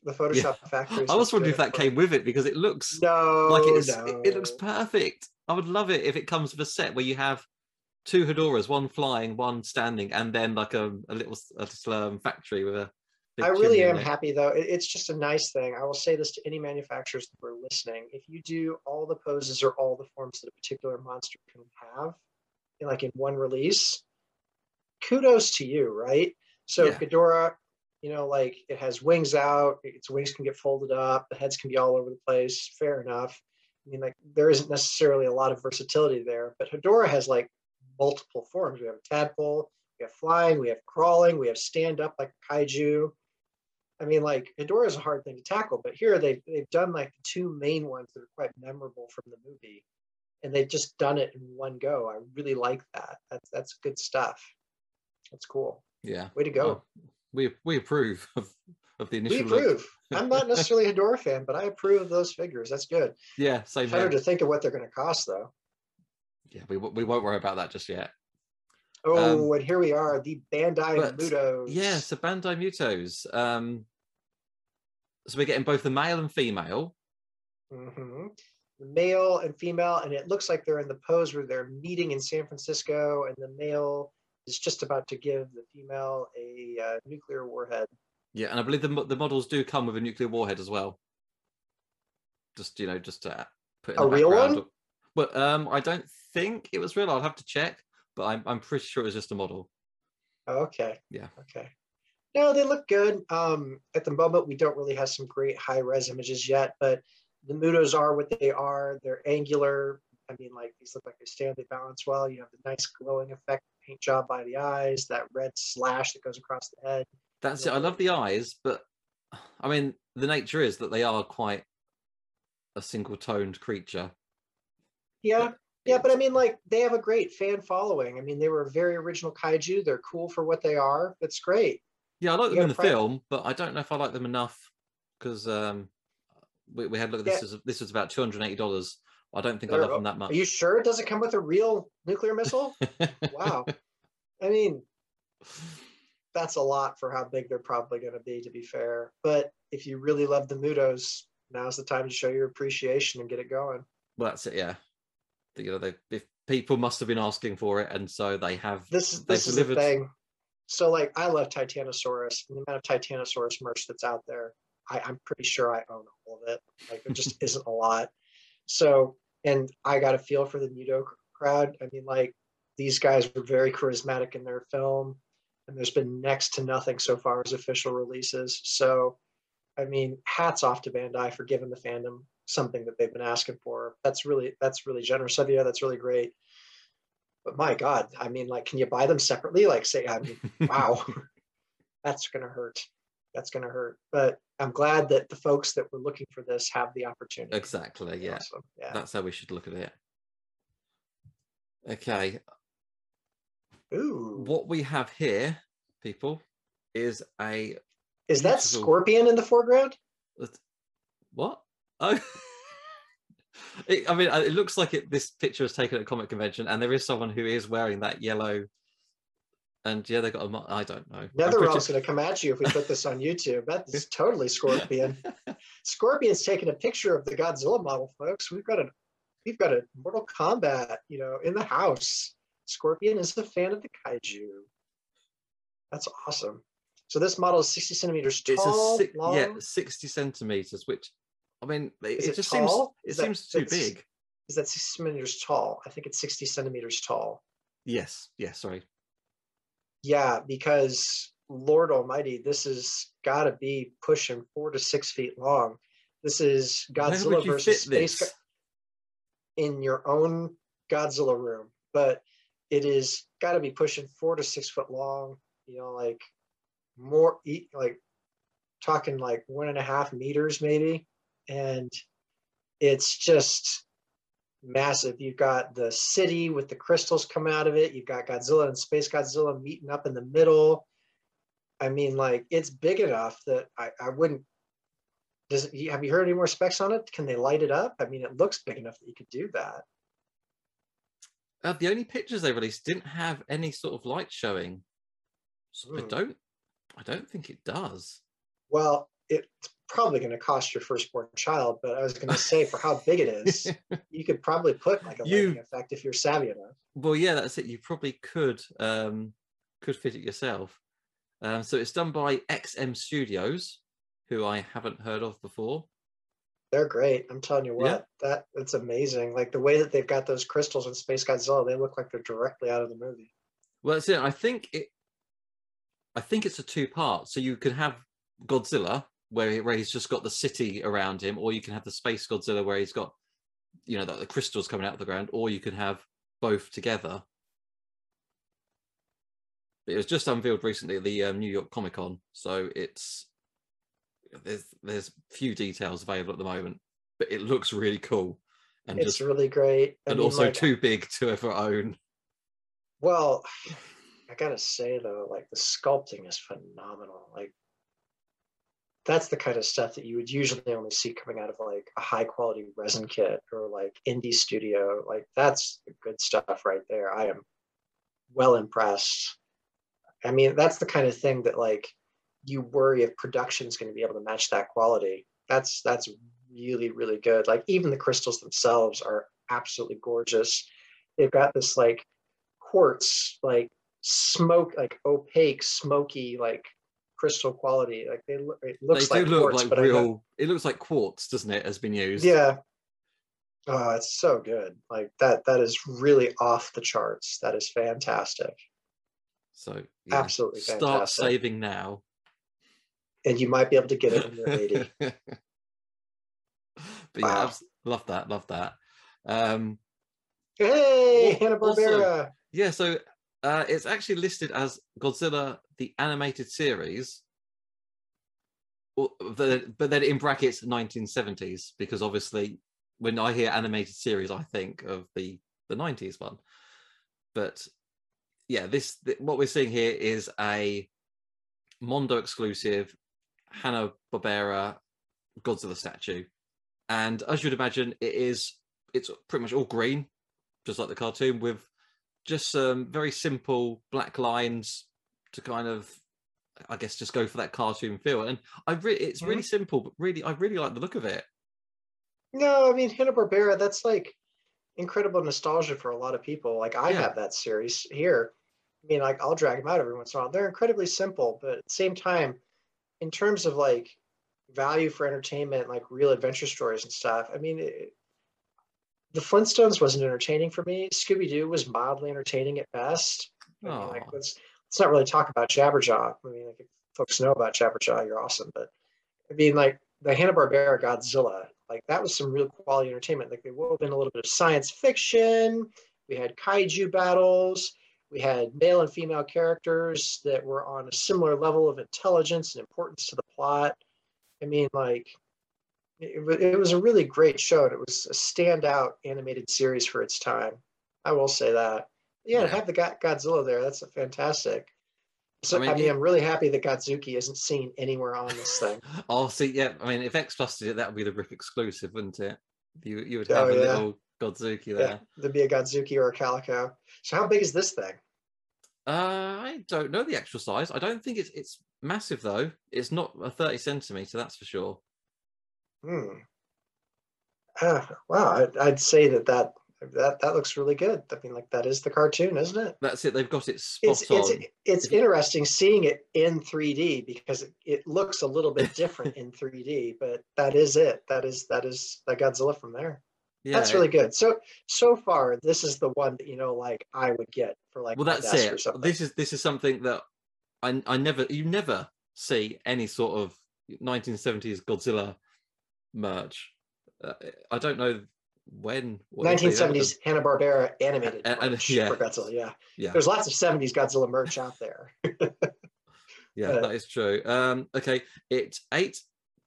The Photoshop factory. I was wondering if that came with it because it looks No, like it's no. it, it looks perfect. I would love it if it comes with a set where you have two Hedorahs, one flying, one standing, and then like a, a little a little, um, factory with a. I really am happy though. It- it's just a nice thing. I will say this to any manufacturers that are listening: if you do all the poses or all the forms that a particular monster can have, in, like in one release, kudos to you, right? So Yeah. Ghidorah, you know, like it has wings out, its wings can get folded up, the heads can be all over the place. Fair enough. I mean, like there isn't necessarily a lot of versatility there, but Hedorah has like multiple forms. We have a tadpole, we have flying, we have crawling, we have stand up like a kaiju. I mean, like Hedorah is a hard thing to tackle, but here they've they've done like the two main ones that are quite memorable from the movie, and they've just done it in one go. I really like that. That's that's good stuff. That's cool. Yeah. Way to go. well, we we approve [laughs] of, of the we initial look. approve. [laughs] I'm not necessarily a Hedorah fan, but I approve of those figures. That's good. Yeah, same Better to think of what they're going to cost, though. Yeah, we we won't worry about that just yet. Oh, and here we are, the Bandai but, Mutos. Yeah, so Bandai Mutos. Um, so we're getting both the male and female. Mm-hmm. The male and female, and it looks like they're in the pose where they're meeting in San Francisco, and the male is just about to give the female a uh, nuclear warhead. Yeah, and I believe the the models do come with a nuclear warhead as well. Just you know, just to put in A the real one? But um, I don't think it was real. I'll have to check, but I'm I'm pretty sure it was just a model. Okay. Yeah. Okay. No, they look good. Um, at the moment, we don't really have some great high res images yet, but the Mutos are what they are. They're angular. I mean, like these look like they stand, they balance well. You have the nice glowing effect, paint job by the eyes, that red slash that goes across the head. That's it. I love the eyes, but I mean, the nature is that they are quite a single toned creature. Yeah. But Yeah, but I mean, like they have a great fan following. I mean, they were a very original kaiju. They're cool for what they are. That's great. Yeah, I like them Yeah, in the pri- film, but I don't know if I like them enough because um, we, we had a look at this. Is, this was about two hundred eighty dollars. I don't think I They're- love them that much. Are you sure it doesn't come with a real nuclear missile? [laughs] wow. I mean, that's a lot for how big they're probably going to be, to be fair. But if you really love the Mutos, now's the time to show your appreciation and get it going. Well, that's it. Yeah, you know, they, if people must have been asking for it, and so they have. This they've this is the thing. So, like, I love Titanosaurus. And the amount of Titanosaurus merch that's out there, I, I'm pretty sure I own all of it. Like, there just [laughs] isn't a lot. So, and I got a feel for the Muto crowd. I mean, like, these guys were very charismatic in their film, and there's been next to nothing so far as official releases. So, I mean, hats off to Bandai for giving the fandom something that they've been asking for. That's really that's really generous of you. That's really great. But my God, I mean, like, can you buy them separately? Like, say, I mean, [laughs] wow, [laughs] that's gonna hurt. That's gonna hurt. But I'm glad that the folks that were looking for this have the opportunity. Exactly. Yeah, Awesome. Yeah. that's how we should look at it. Okay, Ooh. what we have here, people, is a Is that beautiful- Scorpion in the foreground? What? Oh, [laughs] it, I mean, it looks like it. This picture is taken at a comic convention, and there is someone who is wearing that yellow. And yeah, they got a. mo- I don't know. I'm pretty- going to come at you if we put this on YouTube. That is [laughs] totally Scorpion. [laughs] Scorpion's taking a picture of the Godzilla model, folks. We've got a we've got a Mortal Kombat, you know, in the house. Scorpion is a fan of the kaiju. That's awesome. So this model is 60 centimeters It's tall, a six, long. yeah, sixty centimeters, which I mean, it, Is it it just tall? seems it that- seems too big. Is that 60 centimeters tall? I think it's 60 centimeters tall. Yes, yes. Sorry. Yeah, because Lord Almighty, this has got to be pushing four to six feet long. This is Godzilla versus Space in your own Godzilla room, but it is got to be pushing four to six foot long. You know, like more like talking like one and a half meters maybe, and it's just massive. You've got the city with the crystals coming out of it. You've got Godzilla and Space Godzilla meeting up in the middle. I mean, like it's big enough that I, I wouldn't. Does it, have you heard any more specs on it? Can they light it up? I mean, it looks big enough that you could do that. Uh, the only pictures they released didn't have any sort of light showing, so mm. I hmm. don't. I don't think it does. Well, it's probably going to cost your firstborn child, but I was going to say for how big it is, [laughs] you could probably put like a you, effect if you're savvy enough. Well, yeah, that's it. You probably could um, could fit it yourself. Um, so it's done by XM Studios, who I haven't heard of before. They're great. I'm telling you what, yeah. that that's amazing. Like the way that they've got those crystals in Space Godzilla, they look like they're directly out of the movie. Well, that's it. I think it. I think it's a two part. So you could have Godzilla, where where he's just got the city around him, or you can have the Space Godzilla, where he's got, you know, the, the crystals coming out of the ground, or you can have both together. It was just unveiled recently at the um, New York Comic Con, so it's there's there's few details available at the moment, but it looks really cool. And it's just, really great, I and mean, also like, too big to ever own. Well, [sighs] I gotta say though, like the sculpting is phenomenal. Like that's the kind of stuff that you would usually only see coming out of like a high quality resin kit or like indie studio. Like that's good stuff right there. I am well impressed. I mean, that's the kind of thing that like you worry if production is going to be able to match that quality. That's that's really really good. Like even the crystals themselves are absolutely gorgeous. They've got this like quartz like smoke like opaque smoky like crystal quality. Like they look it looks they like do quartz, look like real it looks like quartz, doesn't it, has been used. Yeah. Oh, it's so good. Like that that is really off the charts. That is fantastic. So yeah, absolutely start saving now and you might be able to get it when you're 80. [laughs] but wow. yeah, love that, love that. Um, hey, Hanna Barbera. Yeah, so uh, it's actually listed as Godzilla the animated series, but then in brackets 1970s because obviously when I hear animated series, I think of the the 90s one. But yeah, this what we're seeing here is a Mondo exclusive Hanna Barbera Godzilla statue, and as you'd imagine, it is it's pretty much all green, just like the cartoon, with just some very simple black lines to kind of, I guess, just go for that cartoon feel. And I re- it's mm-hmm. really simple, but really, I really like the look of it. No, I mean Hanna Barbera. That's like incredible nostalgia for a lot of people. Like I yeah. have that series here. I mean, like I'll drag them out every once in a while. They're incredibly simple, but at the same time, in terms of like value for entertainment, like real adventure stories and stuff, I mean, it, the Flintstones wasn't entertaining for me. Scooby Doo was mildly entertaining at best. I mean, like, let's let's not really talk about Jabberjaw. I mean, like, if folks know about Jabberjaw, you're awesome. But I mean, like the Hanna Barbera Godzilla, like that was some real quality entertainment. Like they wove in a little bit of science fiction. We had kaiju battles we had male and female characters that were on a similar level of intelligence and importance to the plot. I mean, like, it, it was a really great show, and it was a standout animated series for its time. I will say that. Yeah, yeah. have the Godzilla there. That's a fantastic. So I mean, I mean, I'm really happy that Godzooky isn't seen anywhere on this thing. [laughs] oh, see, yeah. I mean, if X Plus did it, that would be the RIP exclusive, wouldn't it? You you would have oh, a yeah. little Godzooky there. Yeah, there'd be a Godzooky or a Calico. So how big is this thing? Uh, I don't know the actual size. I don't think it's it's massive though. It's not a thirty centimeter, that's for sure. Hmm. Uh, wow, I'd, I'd say that that that that looks really good. I mean, like that is the cartoon, isn't it? That's it. They've got it spot it's, on. It's, it's interesting seeing it in 3D because it, it looks a little bit different in 3D, but that is it. That is that is the Godzilla from there. Yeah, that's really good. So so far, this is the one that you know, like I would get for like. Well, that's it. This is this is something that I I never you never see any sort of 1970s Godzilla merch. Uh, I don't know when. what they- they haven't 1970s Hanna Barbera animated And- and- yeah. for Godzilla. Yeah, Yeah, there's lots of 70s Godzilla merch out there. [laughs] yeah, uh, that is true. Um, okay, it's eight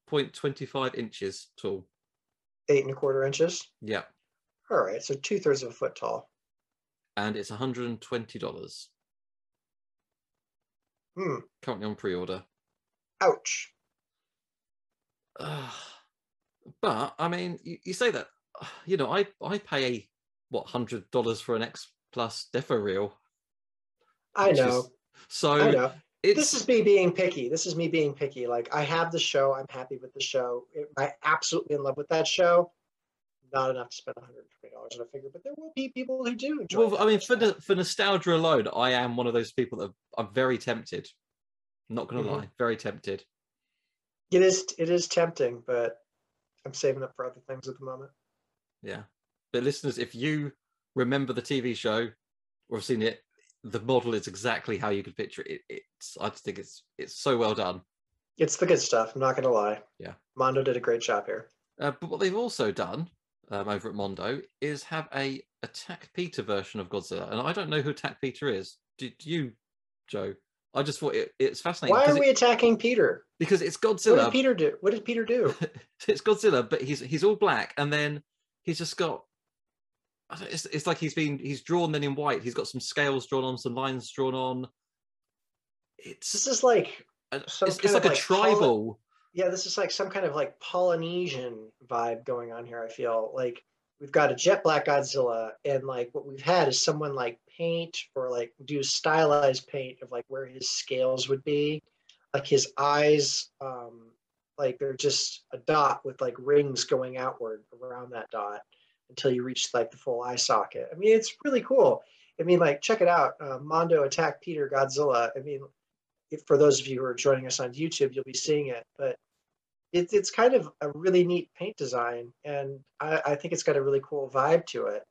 point twenty five inches tall. Eight and a quarter inches. Yeah, All right, so two thirds of a foot tall. and it's one hundred and twenty dollars Hmm. currently on pre order. Ouch. Uh, but I mean, you, you say that, [sighs] you know, I I pay what hundred dollars for an X Plus Defo Real. I which is- know. So I know. it's This is me being picky. This is me being picky. Like I have the show. I'm happy with the show. Am I absolutely in love with that show? Not enough to spend 120 dollars on a figure, but there will be people who do enjoy. well. I mean, for the, for nostalgia alone, I am one of those people that I'm very tempted. Not gonna Mhm. lie, very tempted. it is it is tempting, but I'm saving up for other things at the moment. Yeah. But listeners, if you remember the TV show or have seen it, the model is exactly how you could picture it. it it's I just think it's it's so well done. It's the good stuff. I'm not gonna lie. Yeah. Mondo did a great job here. Uh, but what they've also done um, over at Mondo is have a Attack Peter version of Godzilla, and I don't know who Attack Peter is. Do you, Joe? I just thought it, it's fascinating Why are we it- attacking Peter? because it's Godzilla. What did Peter do? What did Peter do? [laughs] it's Godzilla, but he's he's all black, and then he's just got. It's, it's like he's been he's drawn then in white. He's got some scales drawn on, some lines drawn on. It's This is like some it's, it's like a like poly- tribal. yeah, this is like some kind of like Polynesian vibe going on here. I feel like we've got a jet black Godzilla, and like what we've had is someone like paint or like do stylized paint of like where his scales would be, like his eyes, um, like they're just a dot with like rings going outward around that dot until you reach like the full eye socket. I mean, it's really cool. I mean, like check it out, uh, Mondo Attack Peter Godzilla. I mean, if, for those of you who are joining us on YouTube, you'll be seeing it, but it's it's kind of a really neat paint design, and I, I think it's got a really cool vibe to it.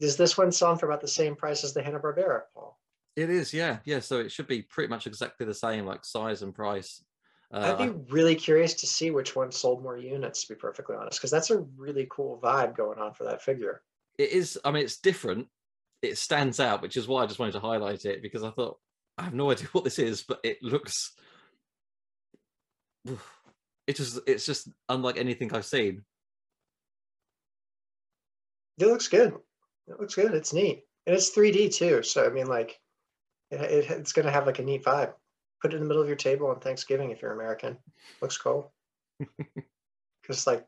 Is this one selling for about the same price as the Hanna Barbera, Paul? It is, yeah, yeah. So it should be pretty much exactly the same, like size and price. Uh, I'd be really curious to see which one sold more units, to be perfectly honest, because that's a really cool vibe going on for that figure. it is. I mean, it's different. It stands out, which is why I just wanted to highlight it because I thought I have no idea [laughs] what this is, but it looks. It just it's just unlike anything I've seen. It looks good. It looks good. It's neat, and it's 3D too. So I mean, like, it, it, it's going to have like a neat vibe. Put it in the middle of your table on Thanksgiving if you're American. Looks cool. [laughs] Because like,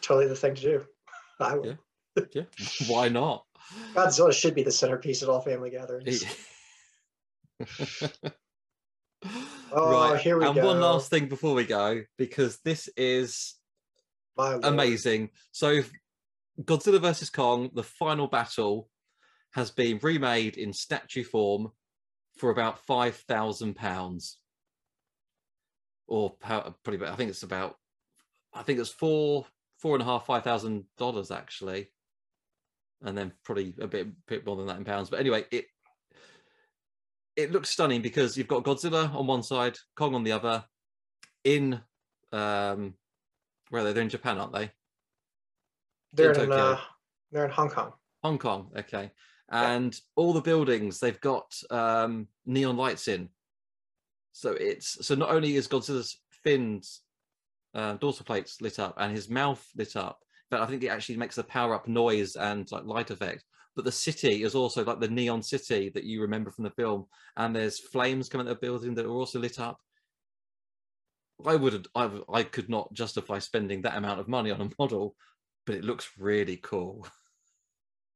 totally the thing to do. [laughs] I would. Yeah. [laughs] Yeah, why not? Godzilla should be the centerpiece at all family gatherings. Oh, here we go. and one last thing before we go, because this is amazing. So, Godzilla versus Kong, the final battle, has been remade in statue form for about five thousand pounds, or probably. about- I think it's about. I think it's four, four and a half, five thousand dollars actually, and then probably a bit, bit more than that in pounds. But anyway, it it looks stunning because you've got Godzilla on one side, Kong on the other, in um, where are they? They're in Japan, aren't they? They're in in, uh, they're in Hong Kong. Hong Kong, okay. And all the buildings they've got um, neon lights in. So it's so not only is Godzilla's fins, uh, dorsal plates lit up and his mouth lit up, but I think it actually makes a power up noise and like light effect. But the city is also like the neon city that you remember from the film, and there's flames coming out of the building that are also lit up. I would I, I could not justify spending that amount of money on a model, but it looks really cool.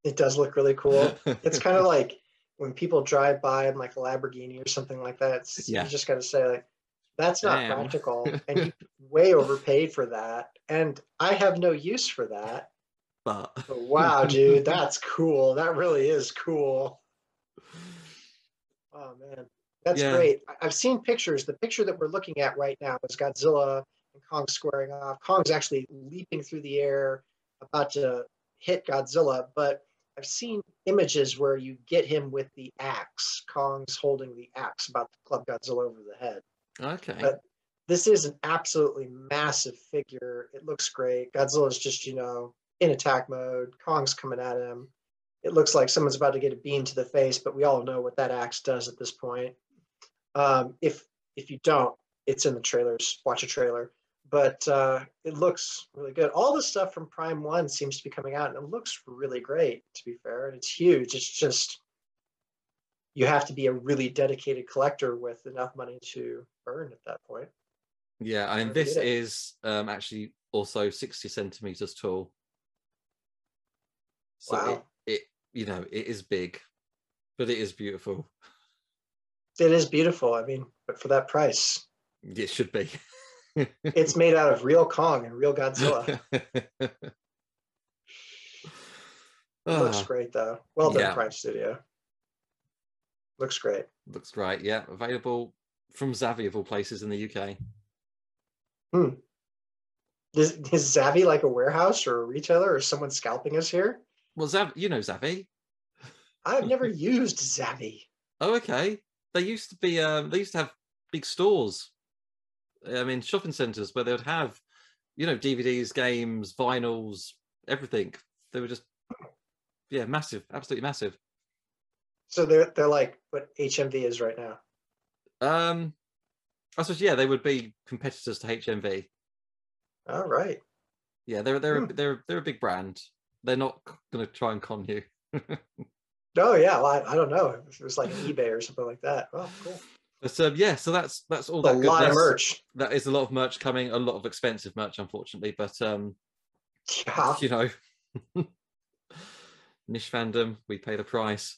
It does look really cool. [laughs] it's kind of like when people drive by in like a Lamborghini or something like that. It's, Yeah. You just got to say like, that's not Damn. practical, and [laughs] you way overpaid for that, and I have no use for that. But But oh, wow, dude, that's cool. That really is cool. [laughs] Oh man, that's Yeah. great. I've seen pictures. The picture that we're looking at right now is Godzilla and Kong squaring off. Kong's actually leaping through the air, about to hit Godzilla, but I've seen images where you get him with the axe. Kong's holding the axe about to club Godzilla over the head. Okay. But this is an absolutely massive figure. It looks great. Godzilla's just, you know, in attack mode. Kong's coming at him. It looks like someone's about to get a beam to the face, but we all know what that axe does at this point. Um, if if you don't, it's in the trailers. Watch a trailer. But uh, it looks really good. All the stuff from Prime One seems to be coming out, and it looks really great. To be fair, and it's huge. It's just you have to be a really dedicated collector with enough money to earn at that point. Yeah, I mean, this is um, actually also 60 centimeters tall. So Wow. it, it, you know, it is big, but it is beautiful. It is beautiful. I mean, but for that price, It should be. [laughs] it's made out of real Kong and real Godzilla. It [laughs] looks Ah, great though. Well done, Yeah. Prime Studio. Looks great. looks great. Yeah, available from Zavvi of all places in the UK. Is, is Zavvi like a warehouse or a retailer or someone scalping us here? Well, Zav, you know Zavvi. I've never used Zavvi. Oh, okay. They used to be. Um, they used to have big stores. I mean, shopping centres where they would have, you know, DVDs, games, vinyls, everything. They were just, yeah, massive, absolutely massive. So they're they're like what HMV is right now. Um, I suppose, yeah, they would be competitors to HMV. All right. Yeah, they're they're Hmm. they're they're a big brand. They're not going to try and con you. [laughs] Oh yeah, well, I, I don't know. If it was like eBay or something like that. Well, cool. But um, yeah, so that's that's all a that lot of merch. That is a lot of merch coming, a lot of expensive merch, unfortunately. But um, Yeah. you know, [laughs] niche fandom, we pay the price.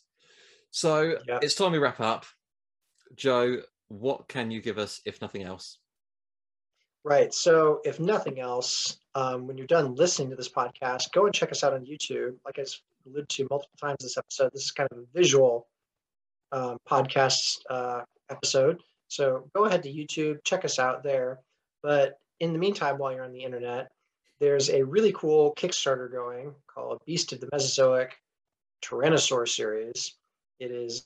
So Yeah. it's time we wrap up. Joe, what can you give us if nothing else? Right. So, if nothing else, um, when you're done listening to this podcast, go and check us out on YouTube. Like I alluded to multiple times this episode, this is kind of a visual um, podcast uh, episode. So, go ahead to YouTube, check us out there. But in the meantime, while you're on the internet, there's a really cool Kickstarter going called Beast of the Mesozoic Tyrannosaur series. It is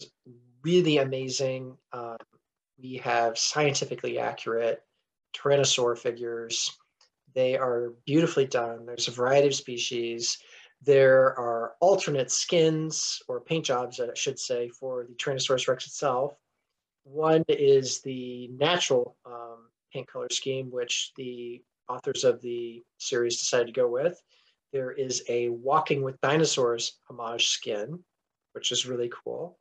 really amazing. Um, we have scientifically accurate tyrannosaur figures. They are beautifully done. There's a variety of species. There are alternate skins or paint jobs, I should say, for the Tyrannosaurus Rex itself. One is the natural um, paint color scheme, which the authors of the series decided to go with. There is a Walking with Dinosaurs homage skin, which is really cool.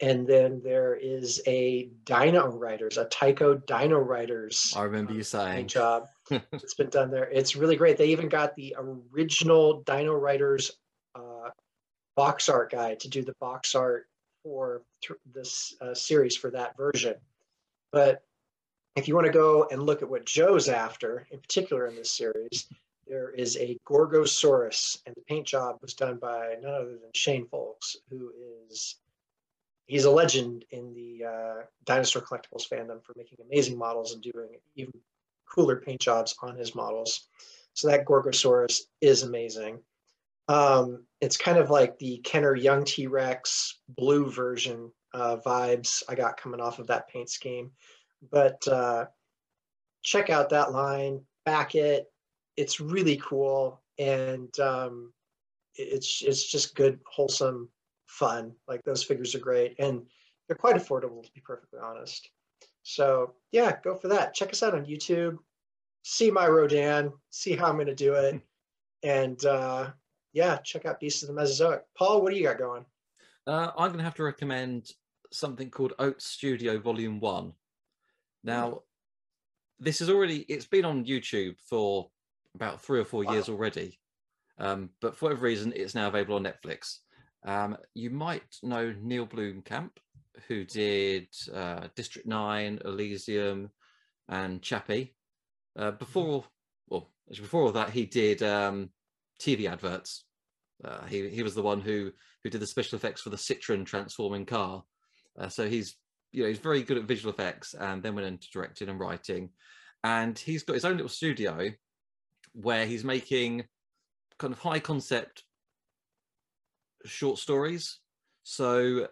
And then there is a Dino Riders, a Tyco Dino Riders remember um, paint job. [laughs] it's been done there. It's really great. They even got the original Dino Riders uh, box art guy to do the box art for th- this uh, series for that version. But if you want to go and look at what Joe's after, in particular in this series, there is a Gorgosaurus, and the paint job was done by none other than Shane Folks, who is he's a legend in the uh, dinosaur collectibles fandom for making amazing models and doing even cooler paint jobs on his models. So that Gorgosaurus is amazing. Um, it's kind of like the Kenner Young T Rex blue version uh, vibes I got coming off of that paint scheme. But uh, check out that line, back it. It's really cool, and um, it's it's just good, wholesome fun. Like those figures are great, and they're quite affordable to be perfectly honest. So yeah, go for that. Check us out on YouTube. See my Rodan. See how I'm going to do it, [laughs] and uh, yeah, check out Beasts of the Mesozoic. Paul, what do you got going? Uh, I'm going to have to recommend something called Oat Studio Volume One. Now, this is already it's been on YouTube for about three or four years already, um, but for whatever reason, it's now available on Netflix. Um, you might know Neill Blomkamp, who did uh, District Nine, Elysium, and Chappie. Uh, before, well, before all that, he did um, TV adverts. Uh, he he was the one who who did the special effects for the Citroen transforming car. Uh, so he's you know he's very good at visual effects, and then went into directing and writing. And he's got his own little studio where he's making kind of high concept short stories. So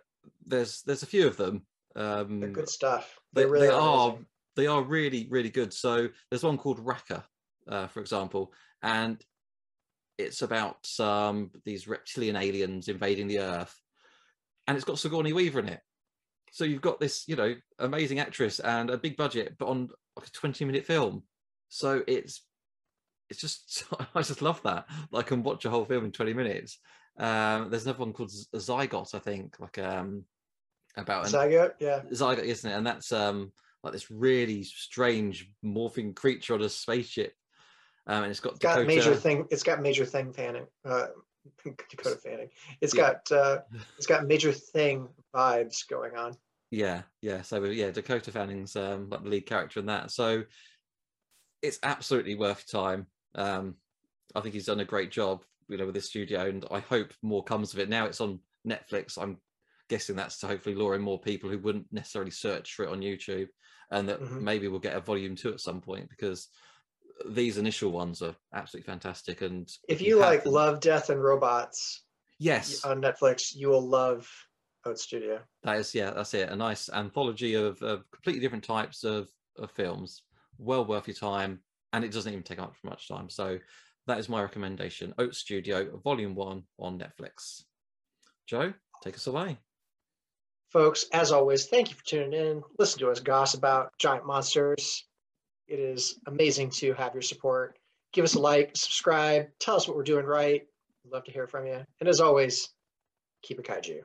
there's there's a few of them. Um, They're good stuff. they, They really they are. are amazing. they are really really good so there's one called Rakka, uh, for example and it's about um, these reptilian aliens invading the earth and it's got sigourney weaver in it so you've got this you know amazing actress and a big budget but on like a 20 minute film so it's it's just [laughs] i just love that i can watch a whole film in 20 minutes um, there's another one called Z- Zygote i think like um about an Zygote, yeah. Zygote, isn't it? And that's um like this really strange morphing creature on a spaceship. Um, and it's got It's got Dakota. major thing. It's got major thing fanning. Uh, Dakota Fanning. It's Yeah. got uh, it's got major thing vibes going on. Yeah, yeah. So yeah, Dakota Fanning's um like the lead character in that. So it's absolutely worth your time. Um, I think he's done a great job, you know, with this studio, and I hope more comes of it. Now it's on Netflix. I'm guessing that's to hopefully lure in more people who wouldn't necessarily search for it on YouTube, and that Mhm. maybe we'll get a volume two at some point because these initial ones are absolutely fantastic. And If you have like them- Love, Death, and Robots yes, on Netflix, you will love Oat Studio. That is, yeah, that's it. A nice anthology of, of completely different types of, of films. Well worth your time, and it doesn't even take up much time. So that is my recommendation. Oat Studio, Volume One on Netflix. Joe, take us away. Folks, as always, thank you for tuning in. Listen to us gossip about giant monsters. It is amazing to have your support. Give us a like, subscribe, tell us what we're doing right. Love to hear from you. And as always, keep it kaiju.